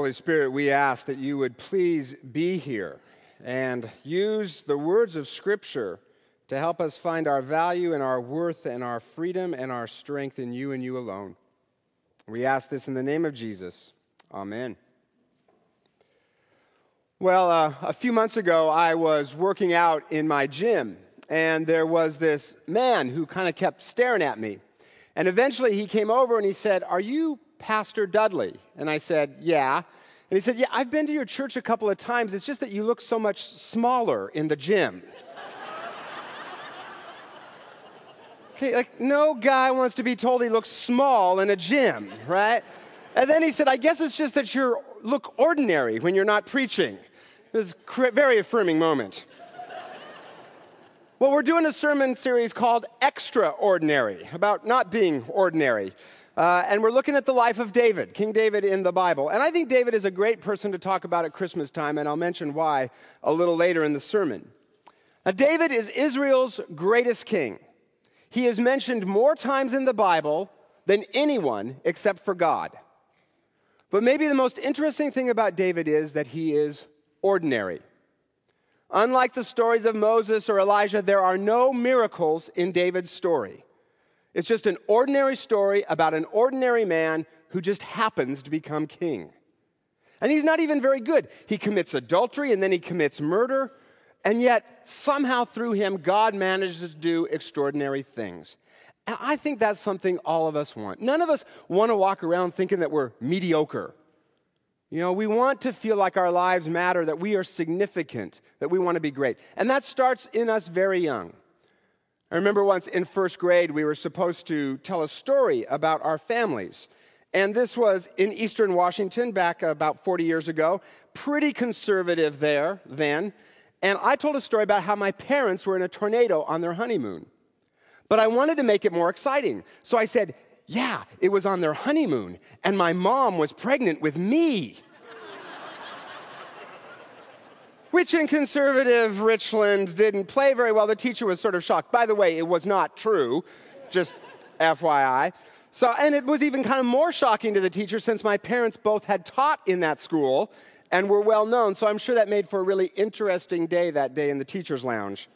Holy Spirit, we ask that you would please be here and use the words of Scripture to help us find our value and our worth and our freedom and our strength in you and you alone. We ask this in the name of Jesus. Amen. Well, uh, a few months ago, I was working out in my gym, and there was this man who kind of kept staring at me. And eventually he came over and he said, Are you Pastor Dudley? And I said, Yeah. And he said, Yeah, I've been to your church a couple of times. It's just that you look so much smaller in the gym. okay, like no guy wants to be told he looks small in a gym, right? And then he said, I guess it's just that you look ordinary when you're not preaching. It was a very affirming moment. well, we're doing a sermon series called Extraordinary, about not being ordinary. Uh, and we're looking at the life of David, King David in the Bible. And I think David is a great person to talk about at Christmas time, and I'll mention why a little later in the sermon. Now, David is Israel's greatest king. He is mentioned more times in the Bible than anyone except for God. But maybe the most interesting thing about David is that he is ordinary. Unlike the stories of Moses or Elijah, there are no miracles in David's story. It's just an ordinary story about an ordinary man who just happens to become king. And he's not even very good. He commits adultery and then he commits murder, and yet somehow through him, God manages to do extraordinary things. And I think that's something all of us want. None of us want to walk around thinking that we're mediocre. You know, we want to feel like our lives matter, that we are significant, that we want to be great. And that starts in us very young. I remember once in first grade, we were supposed to tell a story about our families. And this was in Eastern Washington back about 40 years ago. Pretty conservative there then. And I told a story about how my parents were in a tornado on their honeymoon. But I wanted to make it more exciting. So I said, Yeah, it was on their honeymoon, and my mom was pregnant with me which in conservative Richland didn't play very well. The teacher was sort of shocked. By the way, it was not true, just FYI. So, and it was even kind of more shocking to the teacher since my parents both had taught in that school and were well known. So I'm sure that made for a really interesting day that day in the teacher's lounge.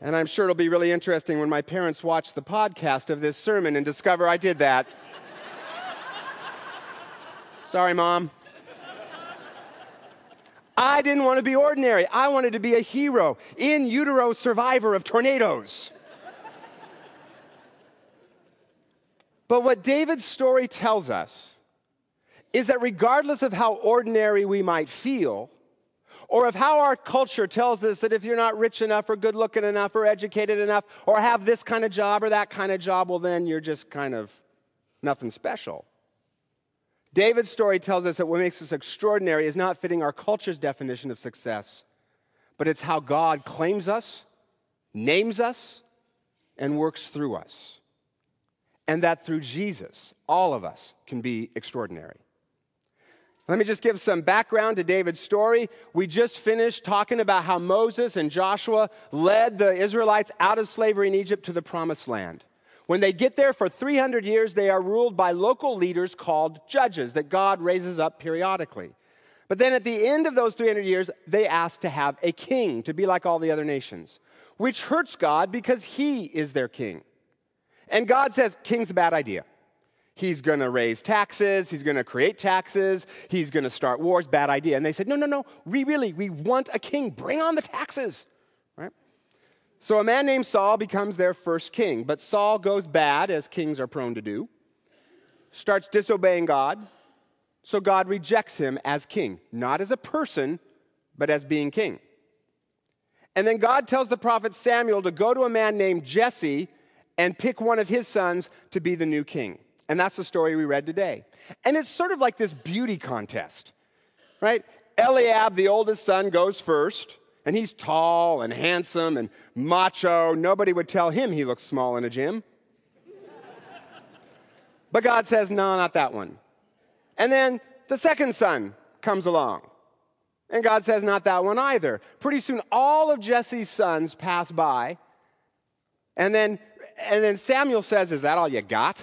And I'm sure it'll be really interesting when my parents watch the podcast of this sermon and discover I did that. Sorry, Mom. I didn't want to be ordinary. I wanted to be a hero, in utero survivor of tornadoes. but what David's story tells us is that regardless of how ordinary we might feel, or of how our culture tells us that if you're not rich enough or good looking enough or educated enough or have this kind of job or that kind of job, well, then you're just kind of nothing special. David's story tells us that what makes us extraordinary is not fitting our culture's definition of success, but it's how God claims us, names us, and works through us. And that through Jesus, all of us can be extraordinary. Let me just give some background to David's story. We just finished talking about how Moses and Joshua led the Israelites out of slavery in Egypt to the promised land. When they get there for 300 years, they are ruled by local leaders called judges that God raises up periodically. But then at the end of those 300 years, they ask to have a king to be like all the other nations, which hurts God because he is their king. And God says, King's a bad idea. He's going to raise taxes. He's going to create taxes. He's going to start wars. Bad idea. And they said, No, no, no. We really, we want a king. Bring on the taxes. So a man named Saul becomes their first king, but Saul goes bad, as kings are prone to do, starts disobeying God, so God rejects him as king, not as a person, but as being king. And then God tells the prophet Samuel to go to a man named Jesse and pick one of his sons to be the new king. And that's the story we read today. And it's sort of like this beauty contest, right? Eliab, the oldest son, goes first. And he's tall and handsome and macho. Nobody would tell him he looks small in a gym. but God says, no, not that one. And then the second son comes along. And God says, not that one either. Pretty soon, all of Jesse's sons pass by. And then, and then Samuel says, Is that all you got?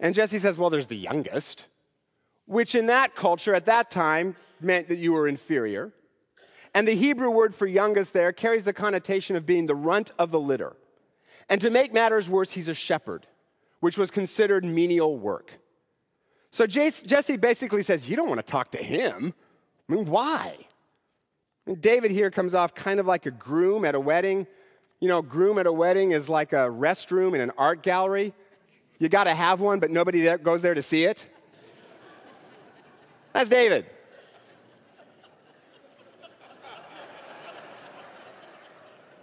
And Jesse says, Well, there's the youngest. which in that culture at that time meant that you were inferior. And the Hebrew word for youngest there carries the connotation of being the runt of the litter. And to make matters worse, he's a shepherd, which was considered menial work. So Jesse basically says, You don't want to talk to him. I mean, why? And David here comes off kind of like a groom at a wedding. You know, groom at a wedding is like a restroom in an art gallery. You got to have one, but nobody goes there to see it. That's David.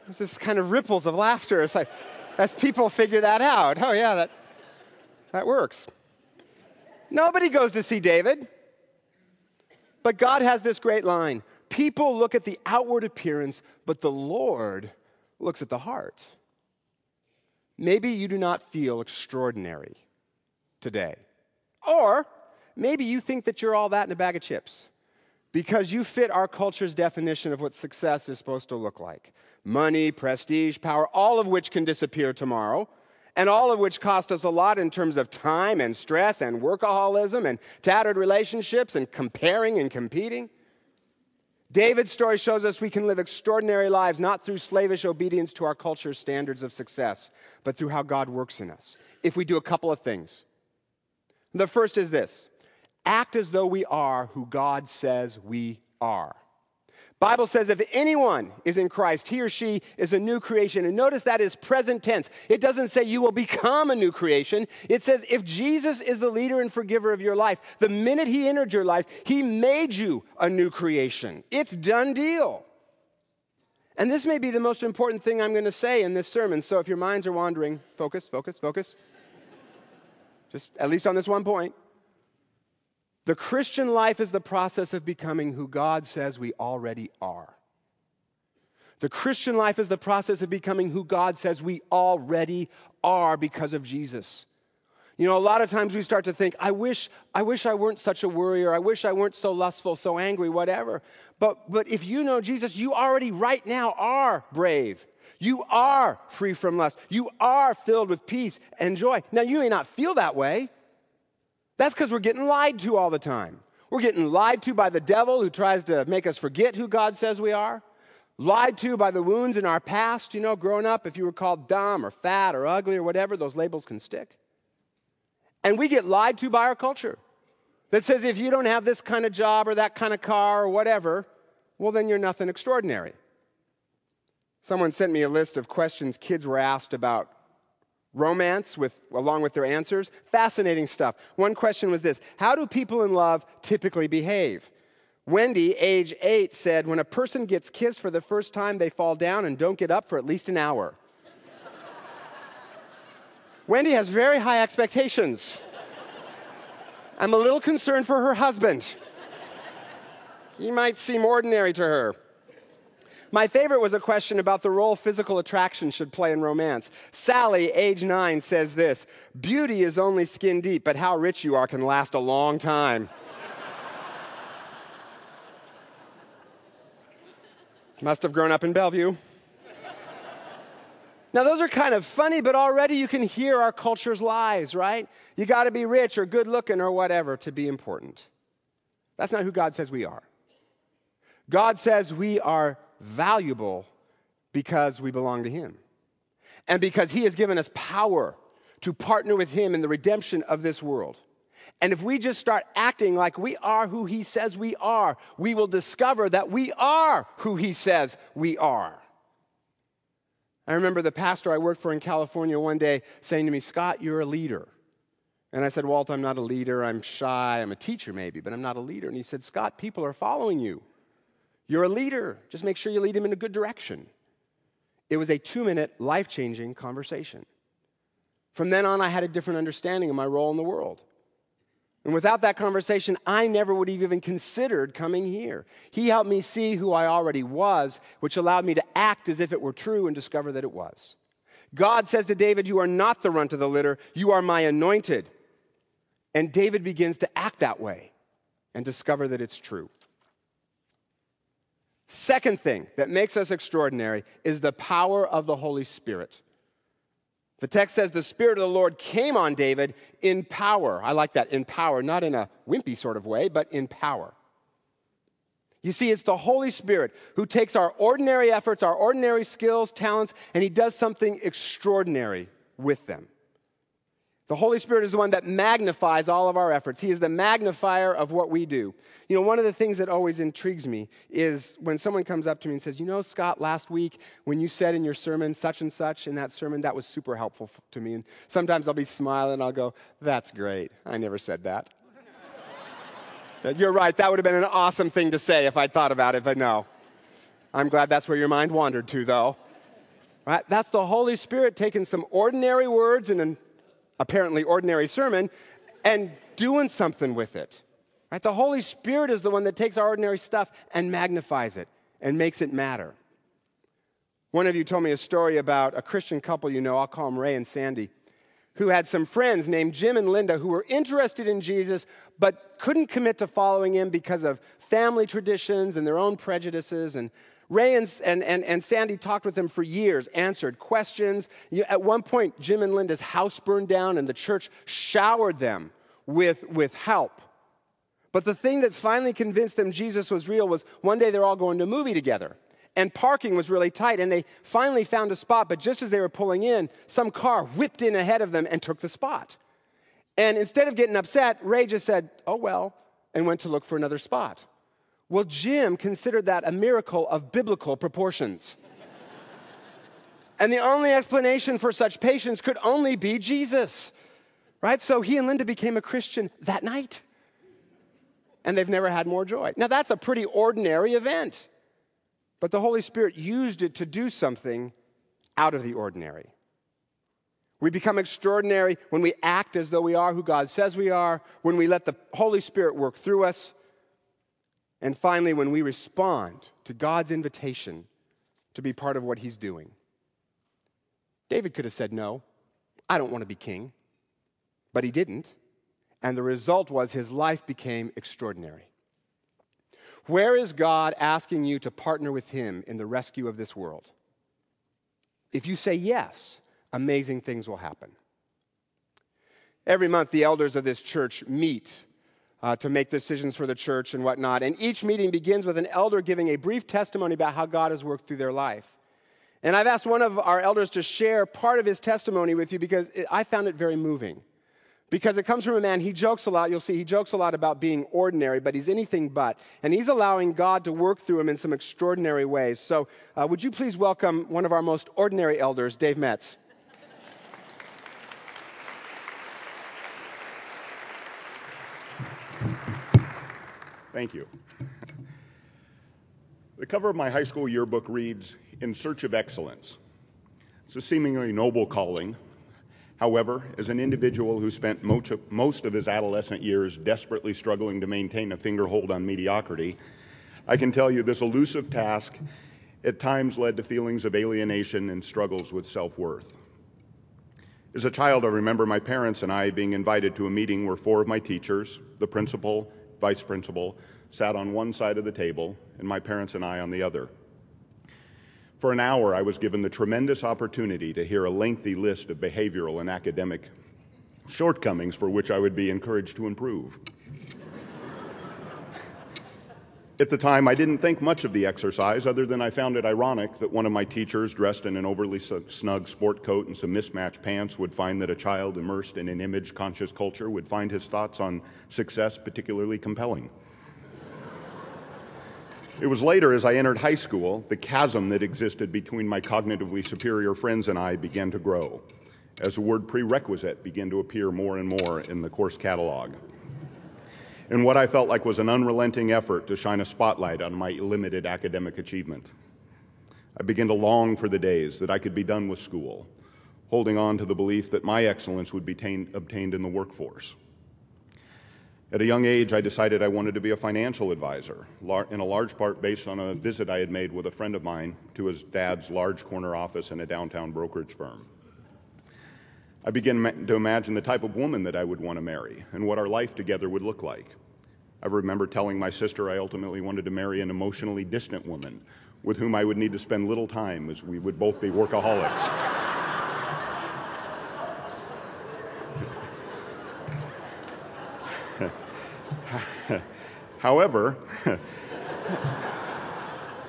There's this kind of ripples of laughter. It's like, as people figure that out, oh, yeah, that, that works. Nobody goes to see David. But God has this great line People look at the outward appearance, but the Lord looks at the heart. Maybe you do not feel extraordinary today. Or maybe you think that you're all that in a bag of chips because you fit our culture's definition of what success is supposed to look like money, prestige, power, all of which can disappear tomorrow, and all of which cost us a lot in terms of time and stress and workaholism and tattered relationships and comparing and competing. David's story shows us we can live extraordinary lives not through slavish obedience to our culture's standards of success, but through how God works in us. If we do a couple of things. The first is this act as though we are who God says we are. Bible says if anyone is in Christ, he or she is a new creation. And notice that is present tense. It doesn't say you will become a new creation. It says if Jesus is the leader and forgiver of your life, the minute he entered your life, he made you a new creation. It's done deal. And this may be the most important thing I'm going to say in this sermon. So if your minds are wandering, focus, focus, focus. Just at least on this one point. The Christian life is the process of becoming who God says we already are. The Christian life is the process of becoming who God says we already are because of Jesus. You know, a lot of times we start to think, I wish, I wish I weren't such a worrier. I wish I weren't so lustful, so angry, whatever. But, but if you know Jesus, you already right now are brave. You are free from lust. You are filled with peace and joy. Now, you may not feel that way. That's because we're getting lied to all the time. We're getting lied to by the devil who tries to make us forget who God says we are. Lied to by the wounds in our past. You know, growing up, if you were called dumb or fat or ugly or whatever, those labels can stick. And we get lied to by our culture that says if you don't have this kind of job or that kind of car or whatever, well, then you're nothing extraordinary. Someone sent me a list of questions kids were asked about romance with, along with their answers. Fascinating stuff. One question was this How do people in love typically behave? Wendy, age eight, said, When a person gets kissed for the first time, they fall down and don't get up for at least an hour. Wendy has very high expectations. I'm a little concerned for her husband. He might seem ordinary to her. My favorite was a question about the role physical attraction should play in romance. Sally, age nine, says this Beauty is only skin deep, but how rich you are can last a long time. Must have grown up in Bellevue. Now, those are kind of funny, but already you can hear our culture's lies, right? You got to be rich or good looking or whatever to be important. That's not who God says we are. God says we are valuable because we belong to Him. And because He has given us power to partner with Him in the redemption of this world. And if we just start acting like we are who He says we are, we will discover that we are who He says we are. I remember the pastor I worked for in California one day saying to me, Scott, you're a leader. And I said, Walt, I'm not a leader. I'm shy. I'm a teacher, maybe, but I'm not a leader. And he said, Scott, people are following you. You're a leader. Just make sure you lead him in a good direction. It was a two minute, life changing conversation. From then on, I had a different understanding of my role in the world. And without that conversation, I never would have even considered coming here. He helped me see who I already was, which allowed me to act as if it were true and discover that it was. God says to David, You are not the runt of the litter, you are my anointed. And David begins to act that way and discover that it's true. Second thing that makes us extraordinary is the power of the Holy Spirit. The text says the Spirit of the Lord came on David in power. I like that, in power, not in a wimpy sort of way, but in power. You see, it's the Holy Spirit who takes our ordinary efforts, our ordinary skills, talents, and he does something extraordinary with them. The Holy Spirit is the one that magnifies all of our efforts. He is the magnifier of what we do. You know, one of the things that always intrigues me is when someone comes up to me and says, You know, Scott, last week when you said in your sermon such and such in that sermon, that was super helpful to me. And sometimes I'll be smiling I'll go, That's great. I never said that. You're right. That would have been an awesome thing to say if I'd thought about it, but no. I'm glad that's where your mind wandered to, though. Right? That's the Holy Spirit taking some ordinary words and an apparently ordinary sermon and doing something with it. Right? The Holy Spirit is the one that takes our ordinary stuff and magnifies it and makes it matter. One of you told me a story about a Christian couple you know, I'll call them Ray and Sandy, who had some friends named Jim and Linda who were interested in Jesus but couldn't commit to following him because of family traditions and their own prejudices. And Ray and, and, and, and Sandy talked with him for years, answered questions. At one point, Jim and Linda's house burned down, and the church showered them with, with help. But the thing that finally convinced them Jesus was real was one day they're all going to a movie together. And parking was really tight, and they finally found a spot. But just as they were pulling in, some car whipped in ahead of them and took the spot. And instead of getting upset, Ray just said, Oh, well, and went to look for another spot. Well, Jim considered that a miracle of biblical proportions. and the only explanation for such patience could only be Jesus, right? So he and Linda became a Christian that night. And they've never had more joy. Now, that's a pretty ordinary event, but the Holy Spirit used it to do something out of the ordinary. We become extraordinary when we act as though we are who God says we are, when we let the Holy Spirit work through us, and finally, when we respond to God's invitation to be part of what He's doing. David could have said, No, I don't want to be king. But he didn't. And the result was his life became extraordinary. Where is God asking you to partner with Him in the rescue of this world? If you say yes, amazing things will happen. Every month, the elders of this church meet uh, to make decisions for the church and whatnot. And each meeting begins with an elder giving a brief testimony about how God has worked through their life. And I've asked one of our elders to share part of his testimony with you because it, I found it very moving. Because it comes from a man, he jokes a lot. You'll see he jokes a lot about being ordinary, but he's anything but. And he's allowing God to work through him in some extraordinary ways. So, uh, would you please welcome one of our most ordinary elders, Dave Metz? Thank you. the cover of my high school yearbook reads, In Search of Excellence. It's a seemingly noble calling. However, as an individual who spent most of his adolescent years desperately struggling to maintain a fingerhold on mediocrity, I can tell you this elusive task at times led to feelings of alienation and struggles with self worth. As a child, I remember my parents and I being invited to a meeting where four of my teachers, the principal, vice principal, sat on one side of the table, and my parents and I on the other. For an hour, I was given the tremendous opportunity to hear a lengthy list of behavioral and academic shortcomings for which I would be encouraged to improve. At the time, I didn't think much of the exercise, other than I found it ironic that one of my teachers, dressed in an overly snug sport coat and some mismatched pants, would find that a child immersed in an image conscious culture would find his thoughts on success particularly compelling. It was later, as I entered high school, the chasm that existed between my cognitively superior friends and I began to grow, as the word prerequisite began to appear more and more in the course catalog in what I felt like was an unrelenting effort to shine a spotlight on my limited academic achievement. I began to long for the days that I could be done with school, holding on to the belief that my excellence would be obtained in the workforce. At a young age, I decided I wanted to be a financial advisor, in a large part based on a visit I had made with a friend of mine to his dad's large corner office in a downtown brokerage firm. I began to imagine the type of woman that I would want to marry and what our life together would look like. I remember telling my sister I ultimately wanted to marry an emotionally distant woman with whom I would need to spend little time as we would both be workaholics. However,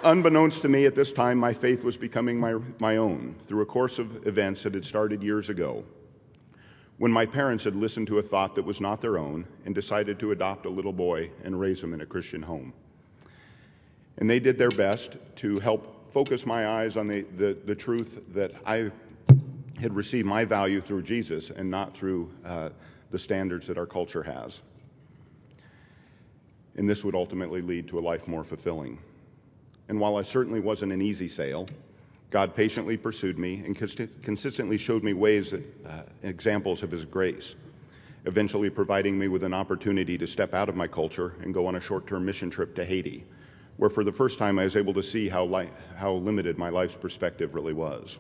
unbeknownst to me at this time, my faith was becoming my, my own through a course of events that had started years ago when my parents had listened to a thought that was not their own and decided to adopt a little boy and raise him in a Christian home. And they did their best to help focus my eyes on the, the, the truth that I had received my value through Jesus and not through uh, the standards that our culture has. And this would ultimately lead to a life more fulfilling. And while I certainly wasn't an easy sale, God patiently pursued me and consistently showed me ways, that, uh, examples of His grace, eventually providing me with an opportunity to step out of my culture and go on a short term mission trip to Haiti, where for the first time I was able to see how, li- how limited my life's perspective really was.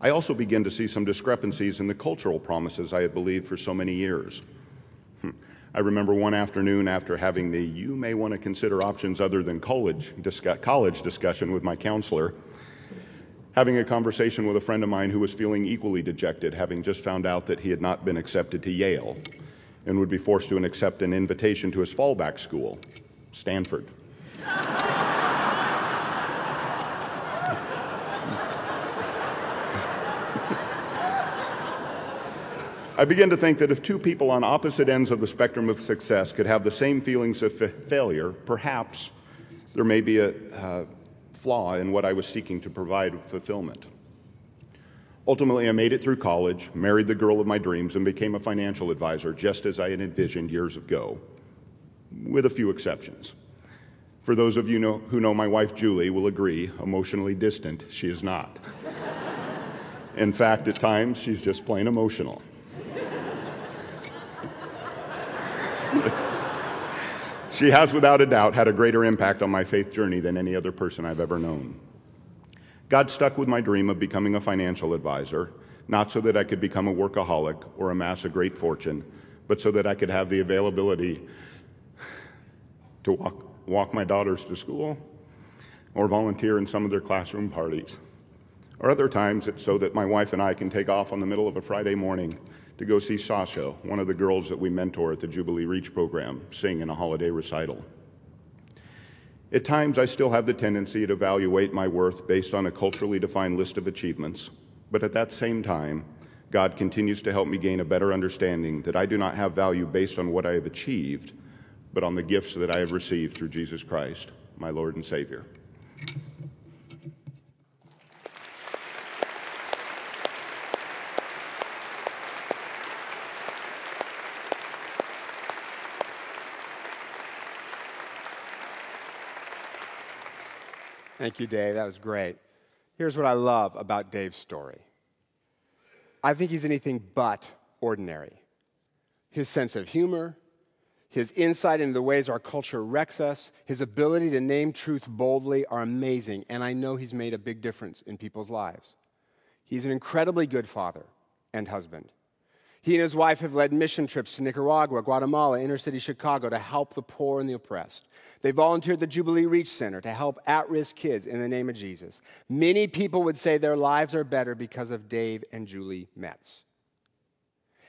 I also began to see some discrepancies in the cultural promises I had believed for so many years. Hmm. I remember one afternoon after having the you may want to consider options other than college, college discussion with my counselor, having a conversation with a friend of mine who was feeling equally dejected, having just found out that he had not been accepted to Yale and would be forced to accept an invitation to his fallback school, Stanford. I begin to think that if two people on opposite ends of the spectrum of success could have the same feelings of fa- failure, perhaps there may be a uh, flaw in what I was seeking to provide fulfillment. Ultimately, I made it through college, married the girl of my dreams, and became a financial advisor, just as I had envisioned years ago, with a few exceptions. For those of you know, who know my wife Julie will agree, emotionally distant, she is not. In fact, at times, she's just plain emotional. She has, without a doubt, had a greater impact on my faith journey than any other person I've ever known. God stuck with my dream of becoming a financial advisor, not so that I could become a workaholic or amass a great fortune, but so that I could have the availability to walk, walk my daughters to school or volunteer in some of their classroom parties. Or other times, it's so that my wife and I can take off on the middle of a Friday morning to go see Sasha, one of the girls that we mentor at the Jubilee Reach program, sing in a holiday recital. At times, I still have the tendency to evaluate my worth based on a culturally defined list of achievements, but at that same time, God continues to help me gain a better understanding that I do not have value based on what I have achieved, but on the gifts that I have received through Jesus Christ, my Lord and Savior. Thank you, Dave. That was great. Here's what I love about Dave's story I think he's anything but ordinary. His sense of humor, his insight into the ways our culture wrecks us, his ability to name truth boldly are amazing, and I know he's made a big difference in people's lives. He's an incredibly good father and husband. He and his wife have led mission trips to Nicaragua, Guatemala, inner city Chicago to help the poor and the oppressed. They volunteered the Jubilee Reach Center to help at risk kids in the name of Jesus. Many people would say their lives are better because of Dave and Julie Metz.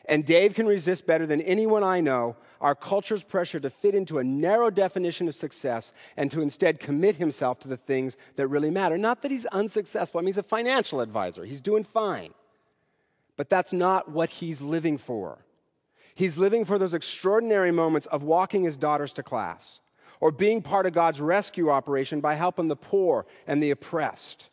And Dave can resist better than anyone I know our culture's pressure to fit into a narrow definition of success and to instead commit himself to the things that really matter. Not that he's unsuccessful, I mean, he's a financial advisor, he's doing fine. But that's not what he's living for. He's living for those extraordinary moments of walking his daughters to class or being part of God's rescue operation by helping the poor and the oppressed.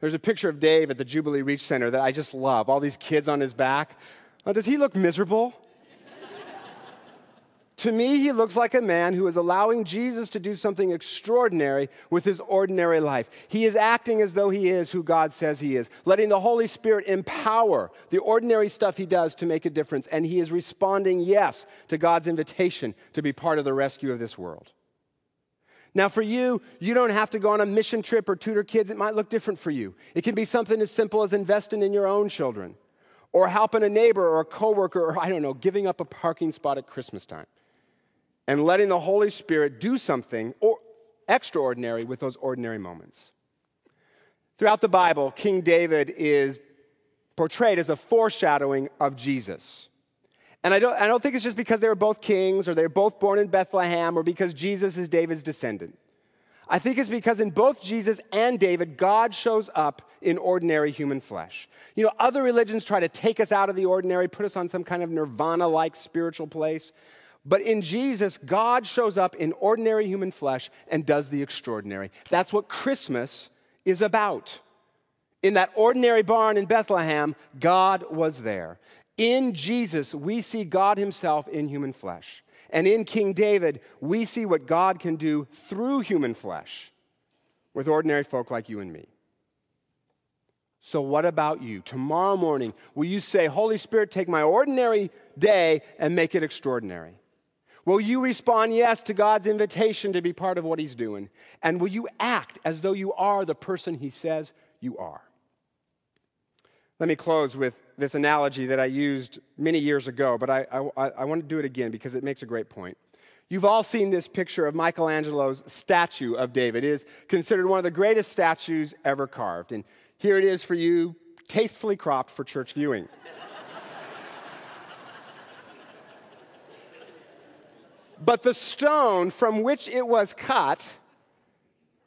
There's a picture of Dave at the Jubilee Reach Center that I just love. All these kids on his back. Oh, does he look miserable? To me, he looks like a man who is allowing Jesus to do something extraordinary with his ordinary life. He is acting as though he is who God says he is, letting the Holy Spirit empower the ordinary stuff he does to make a difference. And he is responding yes to God's invitation to be part of the rescue of this world. Now, for you, you don't have to go on a mission trip or tutor kids. It might look different for you. It can be something as simple as investing in your own children, or helping a neighbor or a coworker, or I don't know, giving up a parking spot at Christmas time and letting the Holy Spirit do something or extraordinary with those ordinary moments. Throughout the Bible, King David is portrayed as a foreshadowing of Jesus. And I don't, I don't think it's just because they were both kings or they were both born in Bethlehem or because Jesus is David's descendant. I think it's because in both Jesus and David, God shows up in ordinary human flesh. You know, other religions try to take us out of the ordinary, put us on some kind of nirvana like spiritual place. But in Jesus, God shows up in ordinary human flesh and does the extraordinary. That's what Christmas is about. In that ordinary barn in Bethlehem, God was there. In Jesus, we see God Himself in human flesh. And in King David, we see what God can do through human flesh with ordinary folk like you and me. So, what about you? Tomorrow morning, will you say, Holy Spirit, take my ordinary day and make it extraordinary? Will you respond yes to God's invitation to be part of what He's doing? And will you act as though you are the person He says you are? Let me close with this analogy that I used many years ago, but I, I, I want to do it again because it makes a great point. You've all seen this picture of Michelangelo's statue of David. It is considered one of the greatest statues ever carved. And here it is for you, tastefully cropped for church viewing. But the stone from which it was cut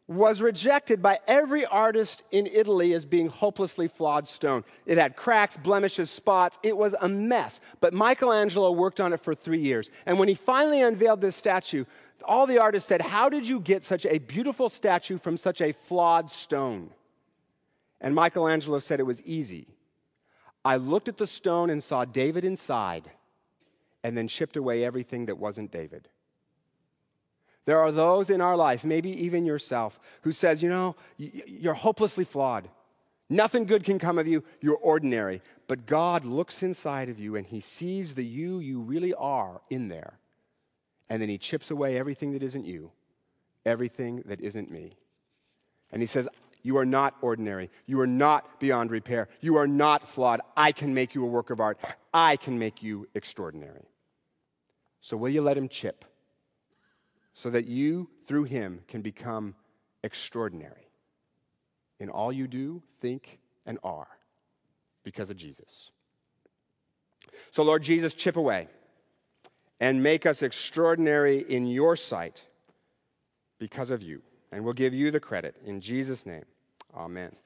was rejected by every artist in Italy as being hopelessly flawed stone. It had cracks, blemishes, spots. It was a mess. But Michelangelo worked on it for three years. And when he finally unveiled this statue, all the artists said, How did you get such a beautiful statue from such a flawed stone? And Michelangelo said it was easy. I looked at the stone and saw David inside, and then chipped away everything that wasn't David. There are those in our life, maybe even yourself, who says, you know, you're hopelessly flawed. Nothing good can come of you. You're ordinary. But God looks inside of you and he sees the you you really are in there. And then he chips away everything that isn't you, everything that isn't me. And he says, You are not ordinary. You are not beyond repair. You are not flawed. I can make you a work of art. I can make you extraordinary. So will you let him chip? so that you, through him, can become extraordinary in all you do, think, and are because of Jesus. So, Lord Jesus, chip away and make us extraordinary in your sight because of you. And we'll give you the credit. In Jesus' name, amen.